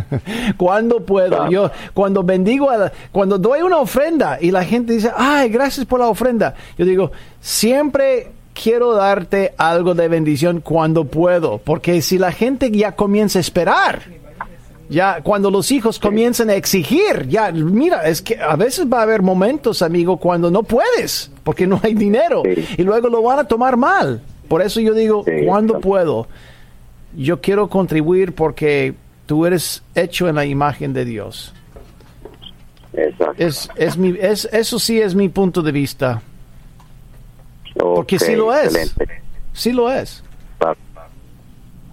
cuando puedo, yo cuando bendigo, cuando doy una ofrenda y la gente dice, ay, gracias por la ofrenda, yo digo, siempre quiero darte algo de bendición cuando puedo, porque si la gente ya comienza a esperar, ya cuando los hijos comienzan a exigir, ya mira, es que a veces va a haber momentos, amigo, cuando no puedes, porque no hay dinero, y luego lo van a tomar mal. Por eso yo digo, cuando puedo? Yo quiero contribuir porque tú eres hecho en la imagen de Dios. Es, es mi, es, eso sí es mi punto de vista. porque sí lo es. Sí lo es.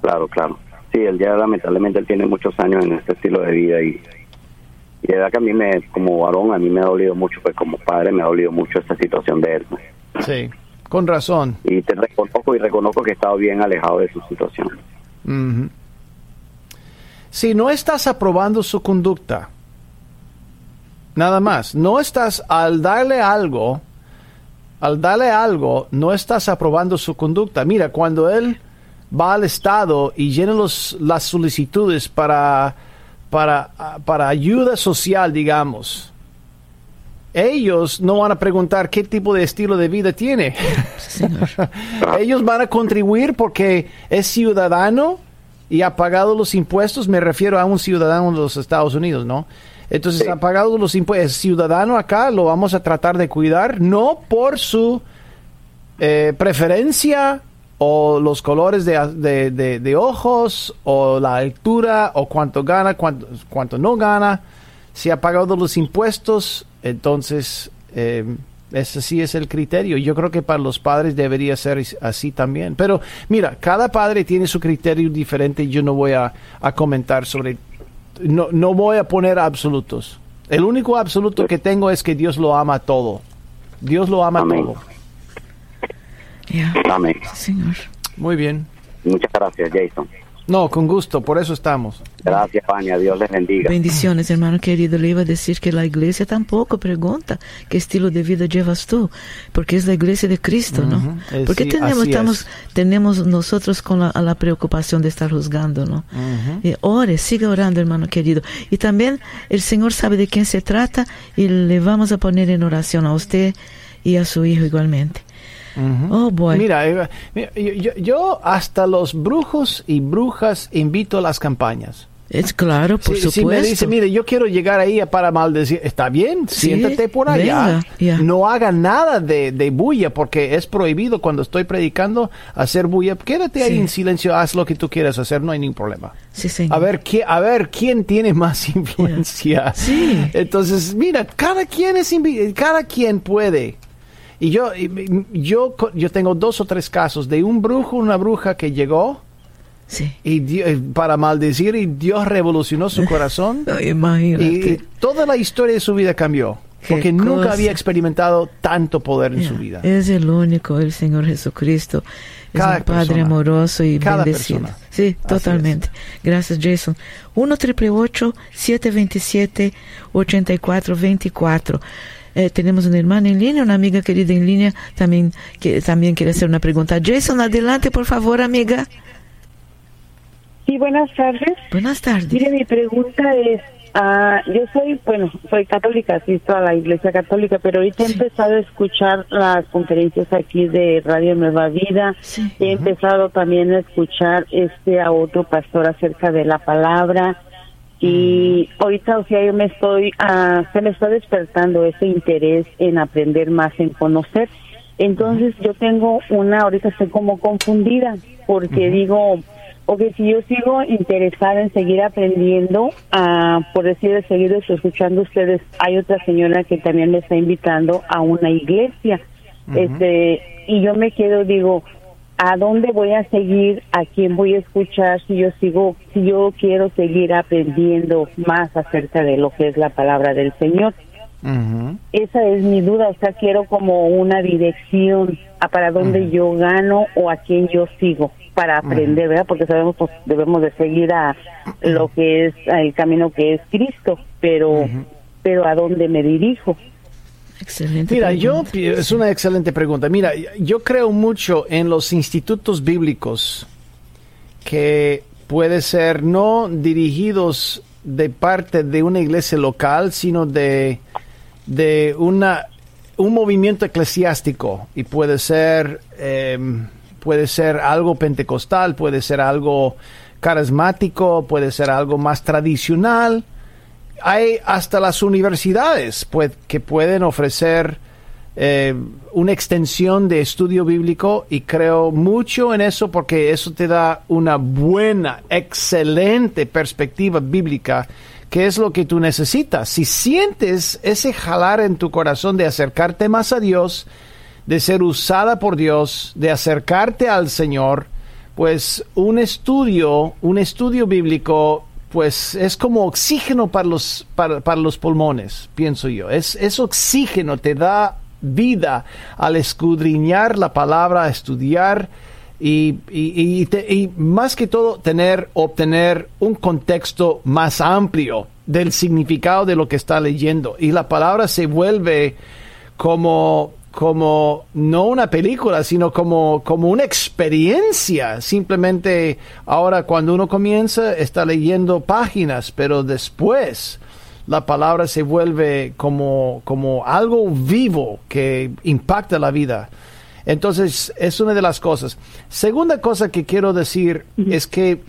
claro. claro sí, él ya lamentablemente él tiene muchos años en este estilo de vida y, y de verdad que a mí me, como varón, a mí me ha dolido mucho, pues como padre me ha dolido mucho esta situación de él. Pues. Sí, con razón. Y te reconozco y reconozco que he estado bien alejado de su situación. Si no estás aprobando su conducta, nada más, no estás al darle algo, al darle algo, no estás aprobando su conducta. Mira, cuando él va al Estado y llena los, las solicitudes para, para, para ayuda social, digamos, ellos no van a preguntar qué tipo de estilo de vida tiene. ellos van a contribuir porque es ciudadano y ha pagado los impuestos. Me refiero a un ciudadano de los Estados Unidos, ¿no? Entonces ha pagado los impuestos. ciudadano acá, lo vamos a tratar de cuidar, no por su eh, preferencia o los colores de, de, ojos, o la altura, o cuánto gana, cuánto, cuánto no gana, si ha pagado los impuestos, entonces eh, ese sí es el criterio. Yo creo que para los padres debería ser así también. Pero mira, cada padre tiene su criterio diferente yo no voy a, comentar sobre, no, no voy a poner absolutos. El único absoluto que tengo es que Dios lo ama todo. Dios lo ama todo. Amén. Señor. Muy bien. Muchas gracias, Jason. No, con gusto, por eso estamos. Gracias, Fania, Dios les bendiga. Bendiciones, hermano querido. Le iba a decir que la iglesia tampoco pregunta qué estilo de vida llevas tú, porque es la iglesia de Cristo, ¿no? porque tenemos, estamos, tenemos nosotros con la, preocupación de estar juzgando, ¿no? ore, siga orando, hermano querido. Y también el Señor sabe de quién se trata y le vamos a poner en oración a usted y a su hijo igualmente. Oh, boy. Mira, mira, yo, yo- hasta los brujos y brujas invito a las campañas. Es claro, por Si, supuesto. si me dice, mire, yo quiero llegar ahí para maldecir, está bien, Sí, siéntate por allá. No haga nada de, de bulla, porque es prohibido cuando estoy predicando hacer bulla. Quédate ahí en silencio, haz lo que tú quieras hacer, no hay ningún problema. Sí, señor. A ver, ¿qui- a ver quién tiene más influencia. Sí. Entonces, mira, cada quien es cada quien puede. Y yo, yo, yo tengo dos o tres casos de un brujo, una bruja que llegó Sí. y eh, para maldecir y Dios revolucionó su corazón y, imagínate. y toda la historia de su vida cambió. Porque nunca había experimentado tanto poder en su vida. Es el único, el Señor Jesucristo. Es Cada un Padre persona. amoroso y Cada bendecido. persona. Sí, Así totalmente. Gracias, Jason. 1 727 8424 eh, tenemos una hermana en línea, una amiga querida en línea, también que también quiere hacer una pregunta. Jason, adelante, por favor, amiga. Sí, buenas tardes. Buenas tardes. Mire, mi pregunta es, ah, yo soy, bueno, soy católica, asisto a la iglesia católica, pero ahorita Sí. he empezado a escuchar las conferencias aquí de Radio Nueva Vida. Sí. He empezado también a escuchar este a otro pastor acerca de la palabra. Y ahorita, o sea, yo me estoy, ah, se me está despertando ese interés en aprender más, en conocer. Entonces yo tengo una, ahorita estoy como confundida, porque digo, ok, si yo sigo interesada en seguir aprendiendo, ah, por decir estoy escuchando ustedes, hay otra señora que también me está invitando a una iglesia. Este, y yo me quedo, digo, ¿a dónde voy a seguir? ¿A quién voy a escuchar si yo sigo, si yo quiero seguir aprendiendo más acerca de lo que es la palabra del Señor? Esa es mi duda, o sea, quiero como una dirección a para dónde yo gano o a quién yo sigo para aprender, ¿verdad? Porque sabemos pues debemos de seguir a lo que es el camino que es Cristo, pero pero a dónde me dirijo. Excelente. Mira, yo pregunta. pi- es una excelente pregunta. Mira, yo creo mucho en los institutos bíblicos que puede ser no dirigidos de parte de una iglesia local, sino de, de una un movimiento eclesiástico y puede ser em, puede ser algo pentecostal, puede ser algo carismático, puede ser algo más tradicional. Hay hasta las universidades que pueden ofrecer eh, una extensión de estudio bíblico y creo mucho en eso porque eso te da una buena, excelente perspectiva bíblica que es lo que tú necesitas. Si sientes ese jalar en tu corazón de acercarte más a Dios, de ser usada por Dios, de acercarte al Señor, pues un estudio, un estudio bíblico, pues es como oxígeno para los, para, para los pulmones, pienso yo. Es, es oxígeno, te da vida al escudriñar la palabra, estudiar y, y, y, y más que todo tener, obtener un contexto más amplio del significado de lo que está leyendo. Y la palabra se vuelve como, como no una película, sino como, como una experiencia. Simplemente ahora cuando uno comienza está leyendo páginas, pero después la palabra se vuelve como, como algo vivo que impacta la vida. Entonces, es una de las cosas. Segunda cosa que quiero decir es que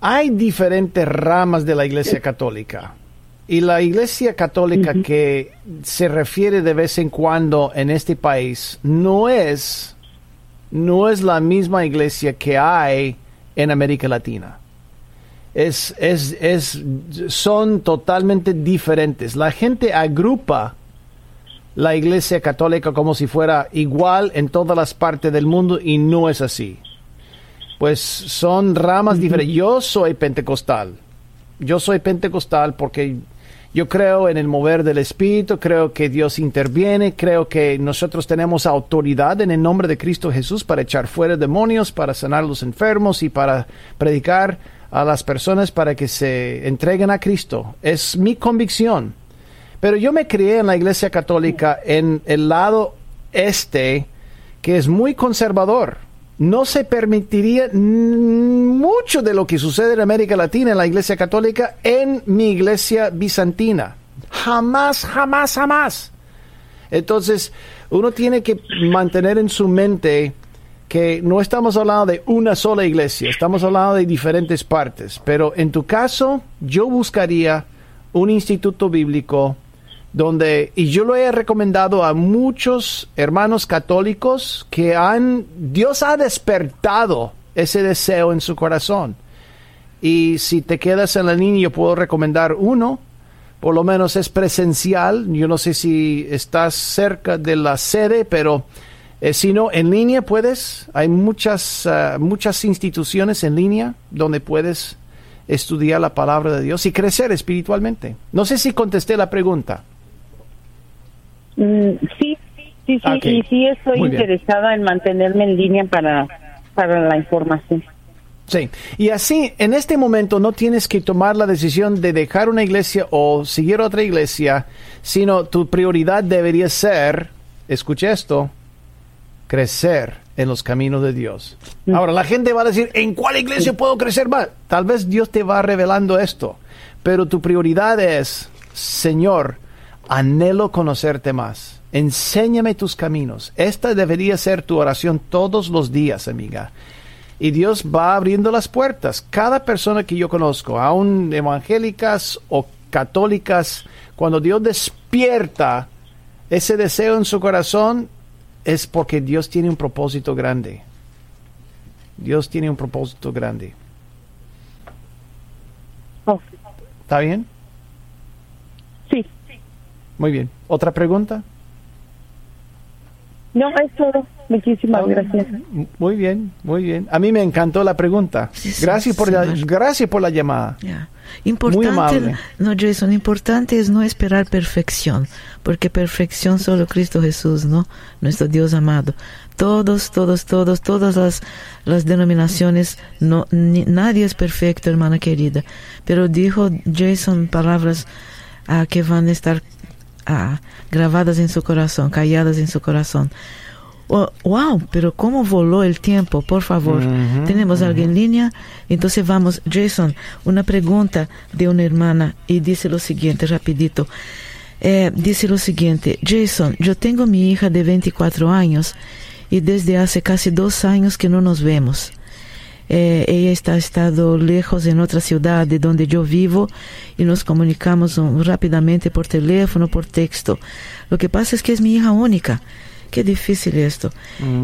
hay diferentes ramas de la Iglesia Católica. Y la Iglesia Católica que se refiere de vez en cuando en este país no es, no es la misma iglesia que hay en América Latina. Es, es, es, son totalmente diferentes. La gente agrupa la Iglesia Católica como si fuera igual en todas las partes del mundo y no es así. Pues son ramas diferentes. Yo soy pentecostal. Yo soy pentecostal porque yo creo en el mover del Espíritu, creo que Dios interviene, creo que nosotros tenemos autoridad en el nombre de Cristo Jesús para echar fuera demonios, para sanar a los enfermos y para predicar a las personas para que se entreguen a Cristo. Es mi convicción. Pero yo me crié en la Iglesia Católica en el lado este, que es muy conservador. No se permitiría mucho de lo que sucede en América Latina en la Iglesia Católica en mi iglesia bizantina. Jamás, jamás, jamás. Entonces, uno tiene que mantener en su mente que no estamos hablando de una sola iglesia, estamos hablando de diferentes partes. Pero en tu caso, yo buscaría un instituto bíblico donde, y yo lo he recomendado a muchos hermanos católicos que han, Dios ha despertado ese deseo en su corazón. Y si te quedas en la línea, yo puedo recomendar uno, por lo menos es presencial, yo no sé si estás cerca de la sede, pero eh, si no, en línea puedes, hay muchas, uh, muchas instituciones en línea donde puedes estudiar la palabra de Dios y crecer espiritualmente. No sé si contesté la pregunta. Mm, sí, sí, sí, Okay. y sí estoy Muy bien. interesada en mantenerme en línea para, para la información. Sí, y así en este momento no tienes que tomar la decisión de dejar una iglesia o seguir otra iglesia, sino tu prioridad debería ser, escucha esto, crecer en los caminos de Dios. Ahora, la gente va a decir, ¿en cuál iglesia puedo crecer más? Tal vez Dios te va revelando esto, pero tu prioridad es, Señor, anhelo conocerte más. Enséñame tus caminos. Esta debería ser tu oración todos los días, amiga y Dios va abriendo las puertas. Cada persona que yo conozco, aun evangélicas o católicas, cuando Dios despierta ese deseo en su corazón, es porque Dios tiene un propósito grande. Dios tiene un propósito grande. Oh, ¿Está bien? sí, Muy bien. ¿Otra pregunta? no, es todo. Muchísimas gracias. M- Muy bien, muy bien. A mí me encantó la pregunta. Sí, sí, Gracias por la, gracias por la llamada. Muy amable. no Jason, importante es no esperar perfección, porque perfección solo Cristo Jesús, ¿no? Nuestro Dios amado. Todos, todos, todos, todas las, las denominaciones, no, ni- nadie es perfecto, hermana querida. Pero dijo Jason palabras ah, que van a estar ah, grabadas en su corazón, calladas en su corazón. Oh, wow, pero cómo voló el tiempo, por favor. Ujú, Tenemos alguien en línea. Entonces vamos, Jason, una pregunta de una hermana y dice lo siguiente, rapidito. Eh, dice lo siguiente, Jason, yo tengo mi hija de 24 años y desde hace casi dos años que no nos vemos. Eh, ella está estado lejos en otra ciudad de donde yo vivo y nos comunicamos um, rápidamente por teléfono, por texto. Lo que pasa es que es mi hija única. Qué difícil esto.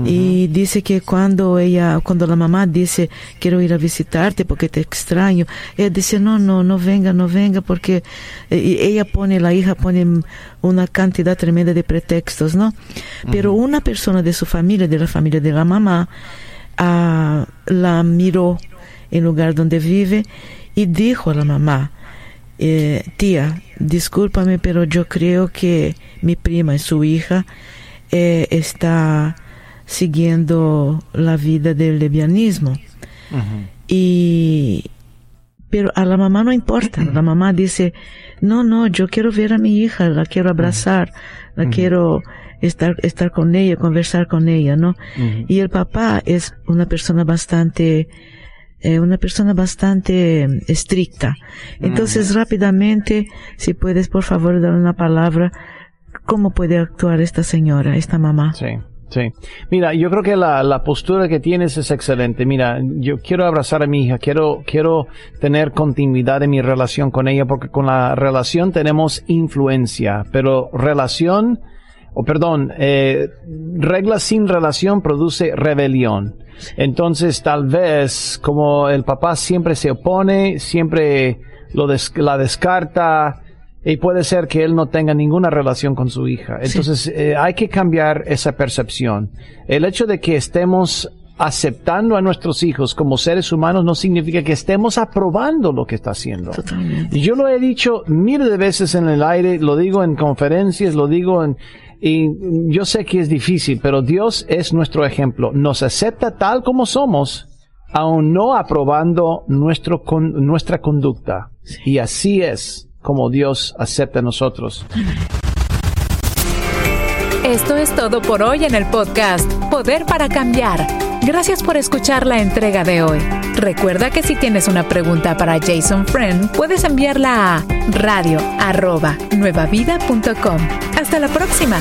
Y dice que cuando ella, cuando la mamá dice quiero ir a visitarte porque te extraño, ella dice no, no, no venga, no venga porque eh, y ella pone, la hija pone una cantidad tremenda de pretextos, ¿no? Pero una persona de su familia, de la familia de la mamá, la miró en el lugar donde vive y dijo a la mamá, eh, tía, discúlpame, pero yo creo que mi prima y su hija eh, está siguiendo la vida del lesbianismo. Y pero a la mamá no importa. La mamá dice, no, no, yo quiero ver a mi hija, la quiero abrazar, la quiero estar, estar con ella, conversar con ella, ¿no? Y el papá es una persona bastante, eh, una persona bastante estricta. Entonces, rápidamente, si puedes, por favor, dar una palabra, ¿cómo puede actuar esta señora, esta mamá? Sí, sí. Mira, yo creo que la, la postura que tienes es excelente. Mira, yo quiero abrazar a mi hija, quiero, quiero tener continuidad en mi relación con ella, porque con la relación tenemos influencia, pero relación, o perdón, eh, reglas sin relación produce rebelión. Entonces, tal vez, como el papá siempre se opone, siempre lo des- la descarta, y puede ser que él no tenga ninguna relación con su hija. Entonces, eh, hay que cambiar esa percepción. El hecho de que estemos aceptando a nuestros hijos como seres humanos no significa que estemos aprobando lo que está haciendo. Totalmente. Yo lo he dicho miles de veces en el aire, lo digo en conferencias, lo digo en... Y yo sé que es difícil, pero Dios es nuestro ejemplo. Nos acepta tal como somos, aun no aprobando nuestro con- nuestra conducta. Y así es como Dios acepta a nosotros. Esto es todo por hoy en el podcast Poder para Cambiar. Gracias por escuchar la entrega de hoy. Recuerda que si tienes una pregunta para Jason Friend, puedes enviarla a radio nuevavida.com. Hasta la próxima.